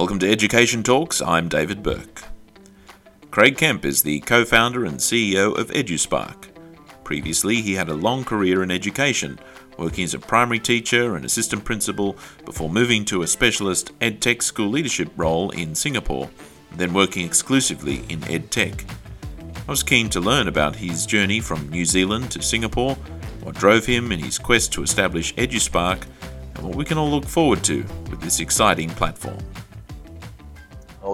Welcome to Education Talks. I'm David Burke. Craig Kemp is the co founder and CEO of EduSpark. Previously, he had a long career in education, working as a primary teacher and assistant principal before moving to a specialist EdTech school leadership role in Singapore, then working exclusively in EdTech. I was keen to learn about his journey from New Zealand to Singapore, what drove him in his quest to establish EduSpark, and what we can all look forward to with this exciting platform.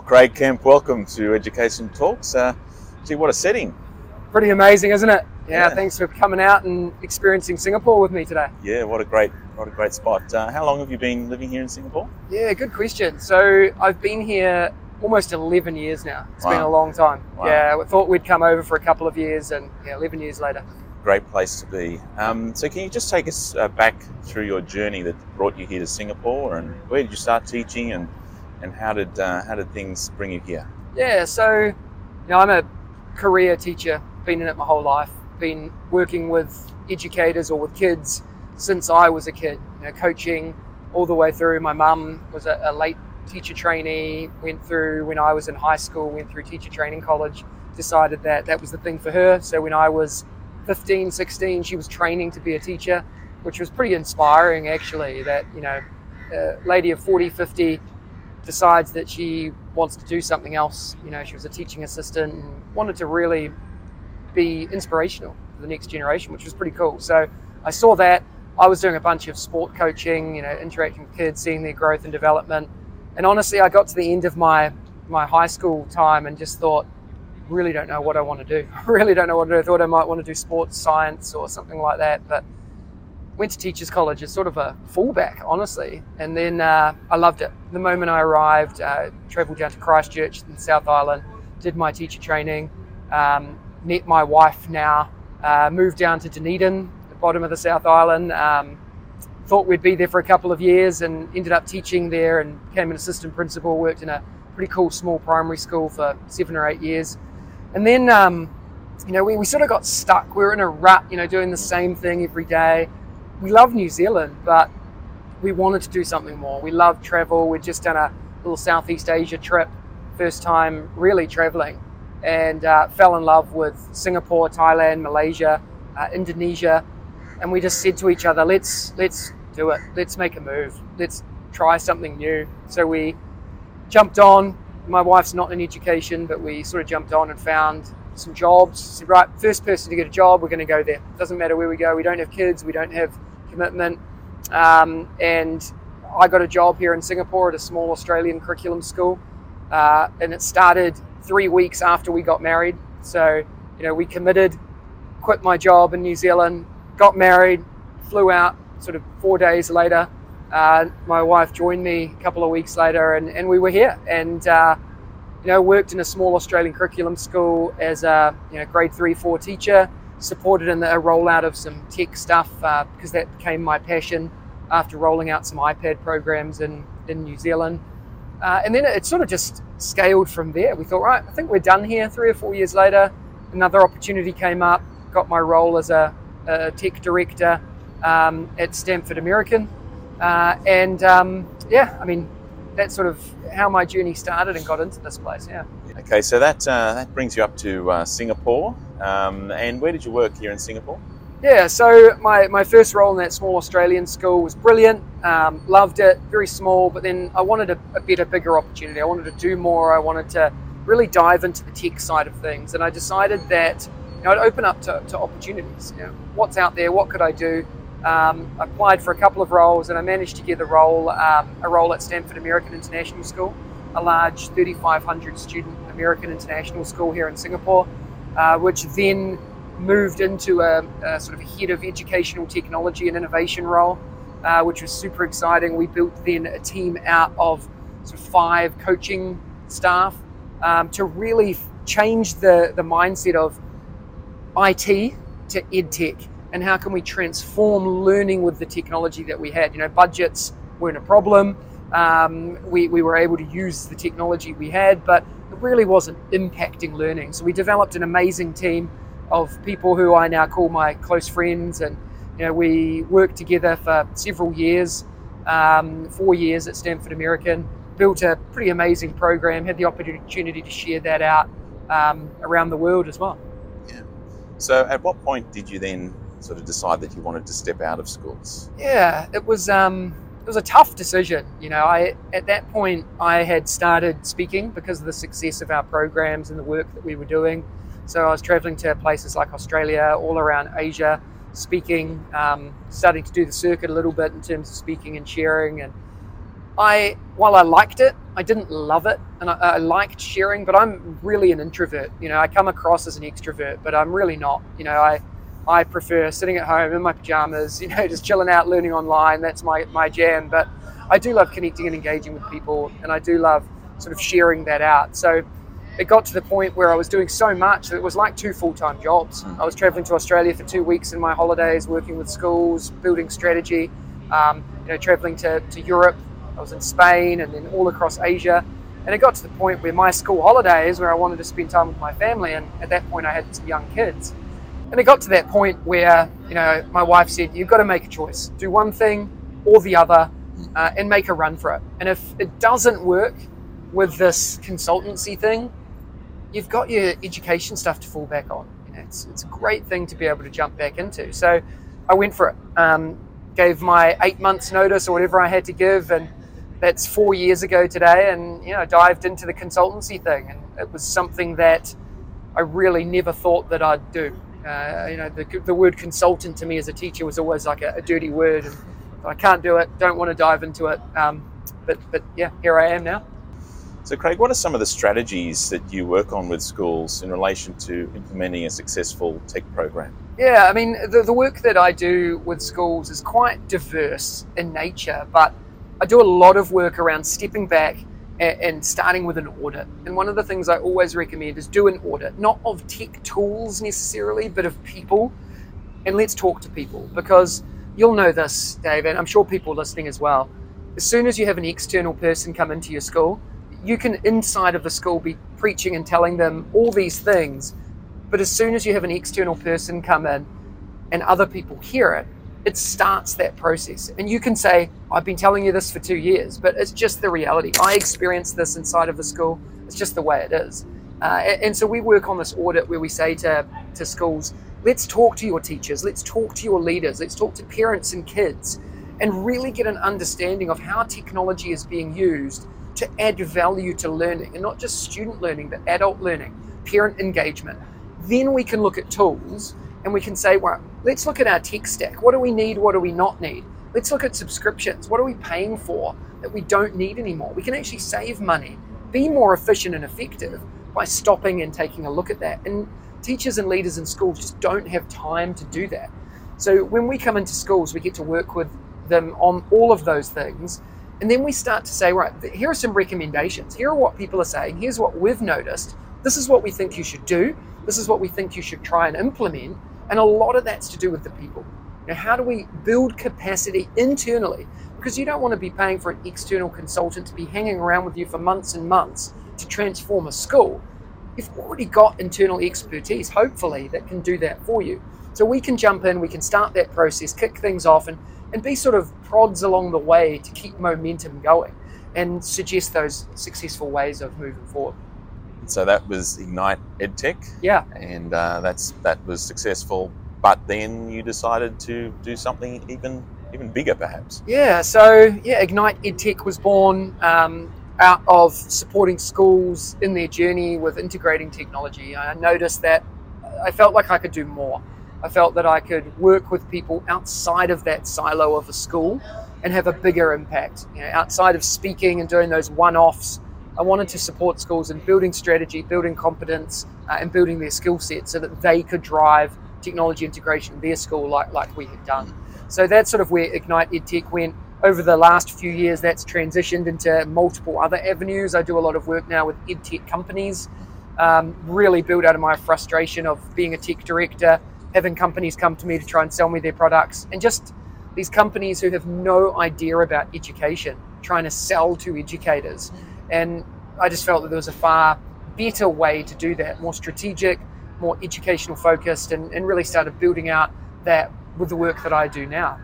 Craig Kemp, welcome to Education Talks. Uh, gee, what a setting! Pretty amazing, isn't it? Yeah, Yeah. thanks for coming out and experiencing Singapore with me today. Yeah, what a great, what a great spot. Uh, how long have you been living here in Singapore? Yeah, good question. So I've been here almost 11 years now. It's been a long time. Wow. Yeah, we thought we'd come over for a couple of years, and yeah, 11 years later. Great place to be. Um, so, can you just take us uh, back through your journey that brought you here to Singapore, and where did you start teaching, and and how did uh, how did things bring you here? Yeah, so you know, I'm a career teacher, been in it my whole life, been working with educators or with kids since I was a kid, you know, coaching all the way through. My mum was a, a late teacher trainee, went through when I was in high school, went through teacher training college, decided that that was the thing for her. So when I was 15, 16, she was training to be a teacher, which was pretty inspiring actually, that, you know, a lady of 40, 50 decides that she wants to do something else. You know, she was a teaching assistant and wanted to really be inspirational for the next generation, which was pretty cool. So I saw that. I was doing a bunch of sport coaching, you know, interacting with kids, seeing their growth and development. And honestly, I got to the end of my my high school time and just thought, really don't know what I want to do. I really don't know what to do. I thought I might want to do sports science or something like that, but went to teachers college as sort of a fallback, honestly. And then uh, I loved it. The moment I arrived, uh, travelled down to Christchurch in South Island, did my teacher training, um, met my wife now, uh, moved down to Dunedin, the bottom of the South Island. Um, thought we'd be there for a couple of years and ended up teaching there and became an assistant principal, worked in a pretty cool small primary school for seven or eight years. And then, um, you know, we, we sort of got stuck. We were in a rut, you know, doing the same thing every day we love New Zealand, but we wanted to do something more. We love travel. We'd just done a little Southeast Asia trip, first time really traveling, and uh, fell in love with Singapore, Thailand, Malaysia, uh, Indonesia, and we just said to each other, "Let's let's do it. Let's make a move. Let's try something new." So we jumped on. My wife's not in education, but we sort of jumped on and found some jobs. Said, right, first person to get a job, we're going to go there. Doesn't matter where we go. We don't have kids. We don't have commitment. Um, and I got a job here in Singapore at a small Australian curriculum school, uh, and it started three weeks after we got married. So, you know, we committed, quit my job in New Zealand, got married, flew out sort of four days later. Uh, my wife joined me a couple of weeks later, and, and we were here. And uh, you know, worked in a small Australian curriculum school as a you know grade three, four teacher. Supported in the rollout of some tech stuff uh, because that became my passion after rolling out some iPad programs in in New Zealand. Uh, and then it, sort of just scaled from there. We thought, right, I think we're done here. Three or four years later, another opportunity came up. Got my role as a, a tech director um, at Stamford American, uh, and um, yeah, I mean, that's sort of how my journey started and got into this place. Yeah. Okay, so that uh, that brings you up to uh, Singapore. Um, and where did you work here in Singapore? Yeah, so my, my first role in that small Australian school was brilliant. Um, loved it, very small, but then I wanted a, a better, bigger opportunity. I wanted to do more. I wanted to really dive into the tech side of things. And I decided that you know, I'd open up to, to opportunities. You know, what's out there? What could I do? Um, applied for a couple of roles and I managed to get the role, um, a role at Stamford American International School, a large 3,500 student American international school here in Singapore, uh, which then moved into a, a sort of a head of educational technology and innovation role, uh, which was super exciting. We built then a team out of sort of five coaching staff um, to really change the, the mindset of IT to edtech and how can we transform learning with the technology that we had. You know, budgets weren't a problem. Um, we, we were able to use the technology we had, but it really wasn't impacting learning. So we developed an amazing team of people who I now call my close friends, and you know we worked together for several years, um, four years at Stamford American, built a pretty amazing program, had the opportunity to share that out um, around the world as well. Yeah. So, at what point did you then sort of decide that you wanted to step out of schools? Yeah, it was um, it was a tough decision. You know, I at that point I had started speaking because of the success of our programs and the work that we were doing. So I was traveling to places like Australia, all around Asia, speaking, um, starting to do the circuit a little bit in terms of speaking and sharing. And I, while I liked it, I didn't love it, and I, I liked sharing. But I'm really an introvert. You know, I come across as an extrovert, but I'm really not. You know, I I prefer sitting at home in my pajamas, you know, just chilling out, learning online. That's my, my jam. But I do love connecting and engaging with people, and I do love sort of sharing that out. So it got to the point where I was doing so much that it was like two full time jobs. I was traveling to Australia for two weeks in my holidays, working with schools, building strategy, um, you know, traveling to, to Europe. I was in Spain and then all across Asia. And it got to the point where my school holidays, where I wanted to spend time with my family, and at that point I had some young kids and it got to that point where, you know, my wife said, you've got to make a choice. Do one thing or the other uh, and make a run for it. And if it doesn't work with this consultancy thing, you've got your education stuff to fall back on. You know, it's, it's a great thing to be able to jump back into. So I went for it. Um, gave my eight months notice or whatever I had to give. And that's four years ago today. And, you know, dived into the consultancy thing. And it was something that I really never thought that I'd do. Uh, you know, the, the word consultant to me as a teacher was always like a, a dirty word, and I can't do it. Don't want to dive into it. Um, but but yeah, here I am now. So, Craig, what are some of the strategies that you work on with schools in relation to implementing a successful tech program? Yeah, I mean, the, the work that I do with schools is quite diverse in nature, but I do a lot of work around stepping back and starting with an audit. And one of the things I always recommend is do an audit, not of tech tools necessarily, but of people. And let's talk to people because you'll know this, Dave, and I'm sure people listening as well. As soon as you have an external person come into your school, you can inside of the school be preaching and telling them all these things. But as soon as you have an external person come in and other people hear it, it starts that process. And you can say, I've been telling you this for two years, but it's just the reality. I experienced this inside of the school. It's just the way it is. Uh, and so we work on this audit where we say to, to schools, let's talk to your teachers, let's talk to your leaders, let's talk to parents and kids, and really get an understanding of how technology is being used to add value to learning, and not just student learning, but adult learning, parent engagement. Then we can look at tools and we can say, well, let's look at our tech stack. What do we need? What do we not need? Let's look at subscriptions. What are we paying for that we don't need anymore? We can actually save money, be more efficient and effective by stopping and taking a look at that. And teachers and leaders in schools just don't have time to do that. So when we come into schools, we get to work with them on all of those things. And then we start to say, right, here are some recommendations. Here are what people are saying. Here's what we've noticed. This is what we think you should do. This is what we think you should try and implement. And a lot of that's to do with the people. Now, how do we build capacity internally? Because you don't want to be paying for an external consultant to be hanging around with you for months and months to transform a school. You've already got internal expertise, hopefully, that can do that for you. So we can jump in, we can start that process, kick things off, and, and be sort of prods along the way to keep momentum going and suggest those successful ways of moving forward. So that was Ignite EdTech. Yeah. And uh, that's that was successful. But then you decided to do something even even bigger, perhaps. Yeah. So yeah, Ignite EdTech was born um, out of supporting schools in their journey with integrating technology. I noticed that I felt like I could do more. I felt that I could work with people outside of that silo of a school and have a bigger impact. You know, outside of speaking and doing those one-offs I wanted to support schools in building strategy, building competence, uh, and building their skill set so that they could drive technology integration in their school like, like we had done. So that's sort of where Ignite EdTech went. Over the last few years, that's transitioned into multiple other avenues. I do a lot of work now with EdTech companies, um, really built out of my frustration of being a tech director, having companies come to me to try and sell me their products, and just these companies who have no idea about education trying to sell to educators. And I just felt that there was a far better way to do that, more strategic, more educational focused, and, and really started building out that with the work that I do now.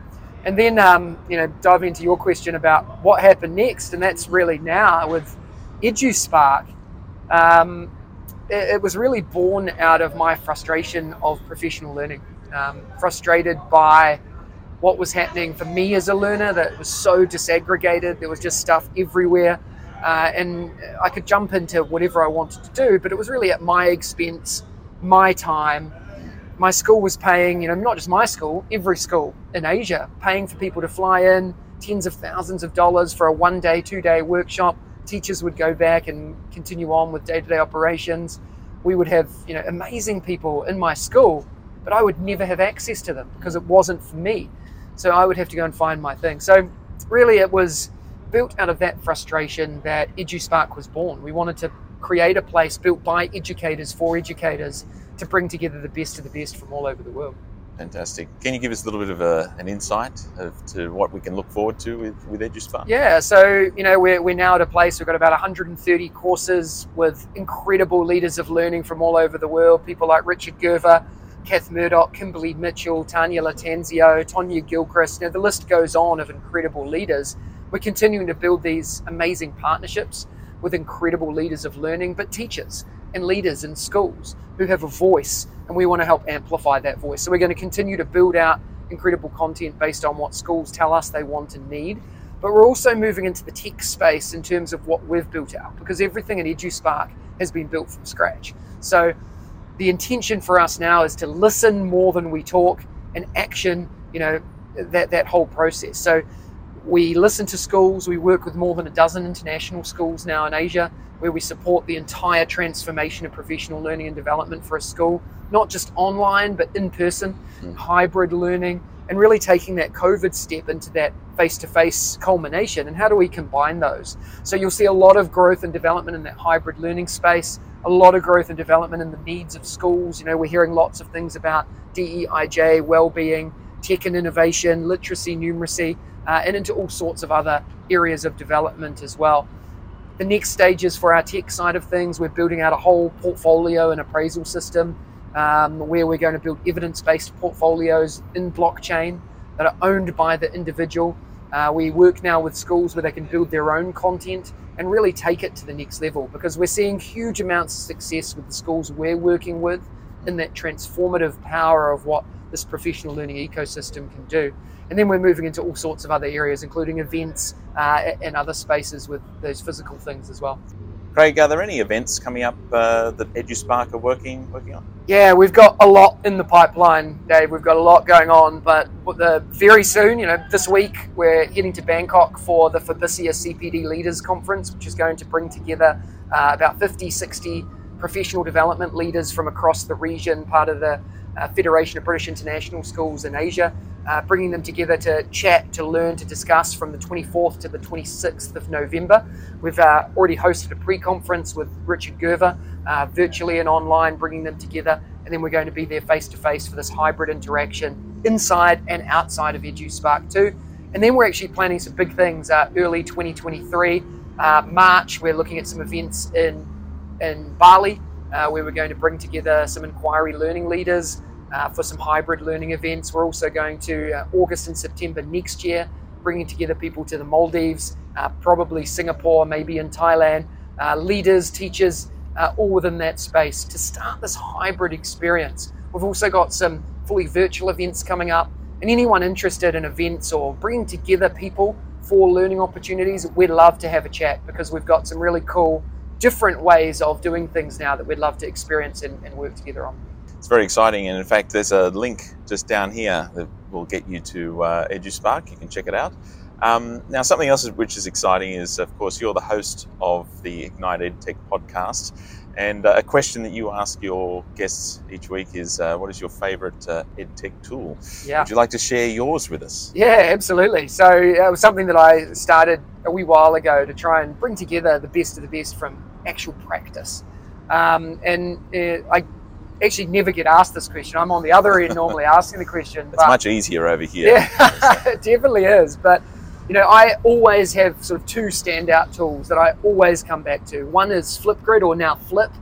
And then, um, you know, diving into your question about what happened next, and that's really now with EduSpark. Um, it, it, was really born out of my frustration of professional learning, um, frustrated by what was happening for me as a learner that was so disaggregated. There was just stuff everywhere. Uh, and I could jump into whatever I wanted to do, but it was really at my expense, my time. My school was paying, you know, not just my school, every school in Asia, paying for people to fly in, tens of thousands of dollars for a one day, two day workshop. Teachers would go back and continue on with day to day operations. We would have, you know, amazing people in my school, but I would never have access to them because it wasn't for me. So I would have to go and find my thing. So really, it was built out of that frustration that EduSpark was born. We wanted to create a place built by educators for educators to bring together the best of the best from all over the world. Fantastic. Can you give us a little bit of a, an insight of, to what we can look forward to with, with EduSpark? Yeah, so, you know, we're, we're now at a place, we've got about 130 courses with incredible leaders of learning from all over the world, people like Richard Gerver, Kath Murdoch, Kimberly Mitchell, Tanya Latanzio, Tonya Gilchrist. Know, the list goes on of incredible leaders we're continuing to build these amazing partnerships with incredible leaders of learning, but teachers and leaders in schools who have a voice, and we want to help amplify that voice. So we're going to continue to build out incredible content based on what schools tell us they want and need. But we're also moving into the tech space in terms of what we've built out because everything in EduSpark has been built from scratch. So the intention for us now is to listen more than we talk and action, you know, that, that whole process. So we listen to schools. We work with more than a dozen international schools now in Asia, where we support the entire transformation of professional learning and development for a school, not just online, but in person, mm. hybrid learning, and really taking that COVID step into that face to face culmination. And how do we combine those? So you'll see a lot of growth and development in that hybrid learning space, a lot of growth and development in the needs of schools. You know, we're hearing lots of things about DEIJ, well being, tech and innovation, literacy, numeracy uh, and into all sorts of other areas of development as well. The next stage is for our tech side of things, we're building out a whole portfolio and appraisal system um, where we're going to build evidence based portfolios in blockchain that are owned by the individual. Uh, we work now with schools where they can build their own content and really take it to the next level because we're seeing huge amounts of success with the schools we're working with in that transformative power of what this professional learning ecosystem can do. And then we're moving into all sorts of other areas, including events uh, and other spaces with those physical things as well. Craig, are there any events coming up uh, that EduSpark are working working on? Yeah, we've got a lot in the pipeline, Dave. We've got a lot going on, but the, very soon, you know, this week we're heading to Bangkok for the FOBISIA CPD Leaders Conference, which is going to bring together uh, about 50, 60 professional development leaders from across the region, part of the uh, Federation of British International Schools in Asia, uh, bringing them together to chat, to learn, to discuss from the 24th to the 26th of November. We've uh, already hosted a pre conference with Richard Gerver, uh, virtually and online, bringing them together. And then we're going to be there face to face for this hybrid interaction inside and outside of EduSpark 2. And then we're actually planning some big things uh, early 2023. Uh, March, we're looking at some events in, in Bali uh, where we're going to bring together some inquiry learning leaders uh, for some hybrid learning events. We're also going to uh, August and September next year, bringing together people to the Maldives, uh, probably Singapore, maybe in Thailand, uh, leaders, teachers, uh, all within that space to start this hybrid experience. We've also got some fully virtual events coming up, and anyone interested in events or bringing together people for learning opportunities, we'd love to have a chat because we've got some really cool different ways of doing things now that we'd love to experience and, and work together on. It's very exciting, and in fact, there's a link just down here that will get you to uh, EduSpark. You can check it out. Um, now, something else which is exciting is, of course, you're the host of the Ignite EdTech podcast. And uh, a question that you ask your guests each week is uh, what is your favorite uh, EdTech tool? Yeah. Would you like to share yours with us? Yeah, absolutely. So uh, it was something that I started a wee while ago to try and bring together the best of the best from actual practice. Um, and uh, I actually never get asked this question. I'm on the other end normally asking the question. It's much easier over here. Yeah, it definitely is. But you know, I always have sort of two standout tools that I always come back to. One is Flipgrid or now Flip.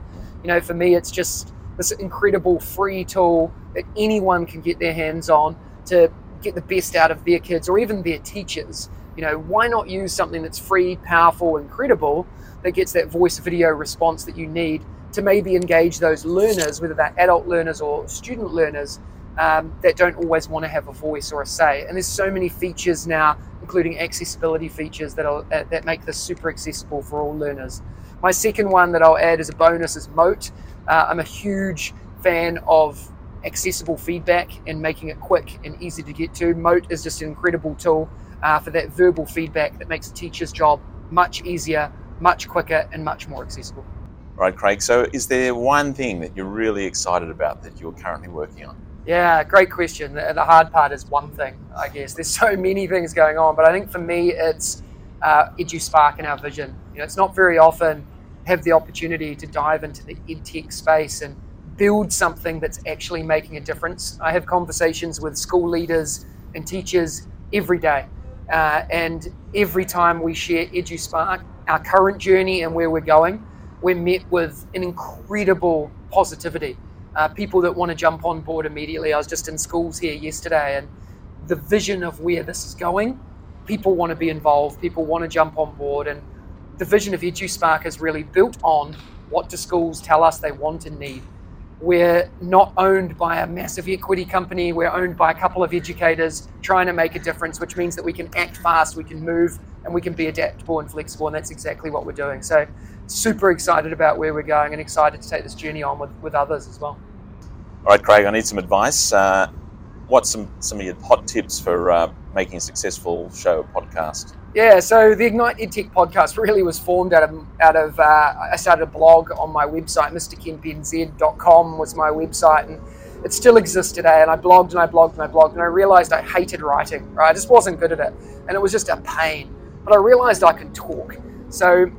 You know, for me, it's just this incredible free tool that anyone can get their hands on to get the best out of their kids or even their teachers. You know, why not use something that's free, powerful, incredible that gets that voice video response that you need to maybe engage those learners, whether they're adult learners or student learners, um, that don't always want to have a voice or a say. And there's so many features now, including accessibility features that are, that make this super accessible for all learners. My second one that I'll add as a bonus is Mote. Uh, I'm a huge fan of accessible feedback and making it quick and easy to get to. Mote is just an incredible tool uh, for that verbal feedback that makes a teacher's job much easier, much quicker, and much more accessible. Right, Craig. So, is there one thing that you're really excited about that you're currently working on? Yeah, great question. The, the hard part is one thing, I guess. There's so many things going on, but I think for me, it's uh, EduSpark and our vision. You know, it's not very often have the opportunity to dive into the edtech space and build something that's actually making a difference. I have conversations with school leaders and teachers every day. Uh, and every time we share EduSpark, our current journey and where we're going, we're met with an incredible positivity. Uh, people that want to jump on board immediately. I was just in schools here yesterday, and the vision of where this is going, people want to be involved, people want to jump on board, and the vision of EduSpark is really built on what do schools tell us they want and need. We're not owned by a massive equity company. We're owned by a couple of educators trying to make a difference, which means that we can act fast, we can move, and we can be adaptable and flexible. And that's exactly what we're doing. So, super excited about where we're going and excited to take this journey on with, with others as well. All right, Craig, I need some advice. Uh, what's some, some of your hot tips for uh, making a successful show or podcast? Yeah, so the Ignite EdTech podcast really was formed out of out of uh, I started a blog on my website, mrkempnz.com was my website, and it still exists today. And I blogged and I blogged and I blogged, and I realized I hated writing. Right, I just wasn't good at it, and it was just a pain. But I realized I could talk. So,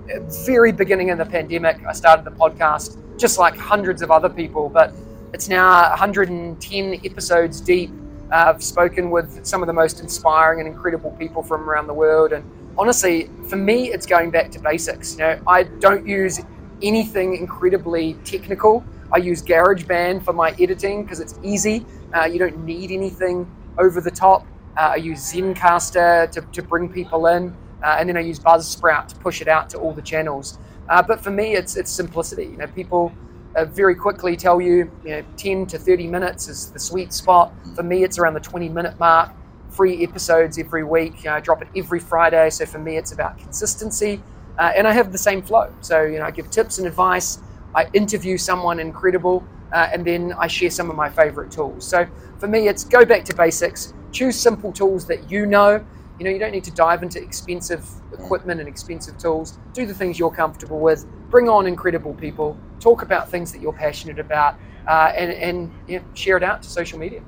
very beginning in the pandemic, I started the podcast, just like hundreds of other people, but it's now 110 episodes deep I've spoken with some of the most inspiring and incredible people from around the world. And honestly, for me, it's going back to basics. You know, I don't use anything incredibly technical. I use GarageBand for my editing because it's easy. Uh, you don't need anything over the top. Uh, I use Zencastr to, to bring people in, uh, and then I use Buzzsprout to push it out to all the channels. Uh, but for me, it's it's simplicity. You know, people uh, very quickly tell you, you know, 10 to 30 minutes is the sweet spot. For me, it's around the 20 minute mark. Free episodes every week. I drop it every Friday. So for me, it's about consistency. Uh, and I have the same flow. So, you know, I give tips and advice. I interview someone incredible. Uh, and then I share some of my favorite tools. So for me, it's go back to basics. Choose simple tools that you know. You know, you don't need to dive into expensive equipment and expensive tools. Do the things you're comfortable with. Bring on incredible people talk about things that you're passionate about, uh, and, and know, share it out to social media.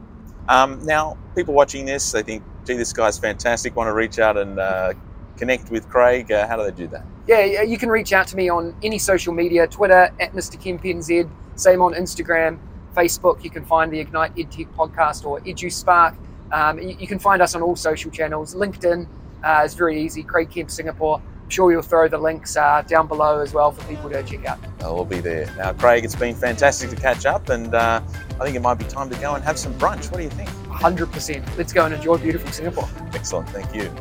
Um, now, people watching this, they think, gee, this guy's fantastic, want to reach out and uh, connect with Craig. Uh, how do they do that? Yeah, you can reach out to me on any social media Twitter at Mr. KempNZ, same on Instagram, Facebook. You can find the Ignite EdTech podcast or EduSpark. Um, you, you, can find us on all social channels. LinkedIn uh, is very easy, Craig Kemp Singapore. I'm sure you'll throw the links uh, down below as well for people to check out. I'll be there. Now, Craig, it's been fantastic to catch up, and uh, I think it might be time to go and have some brunch. What do you think? 100%. Let's go and enjoy beautiful Singapore. Excellent. Thank you.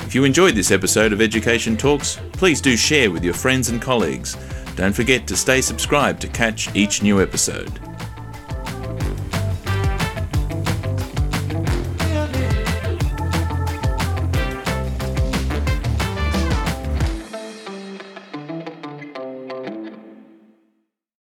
If you enjoyed this episode of Education Talks, please do share with your friends and colleagues. Don't forget to stay subscribed to catch each new episode.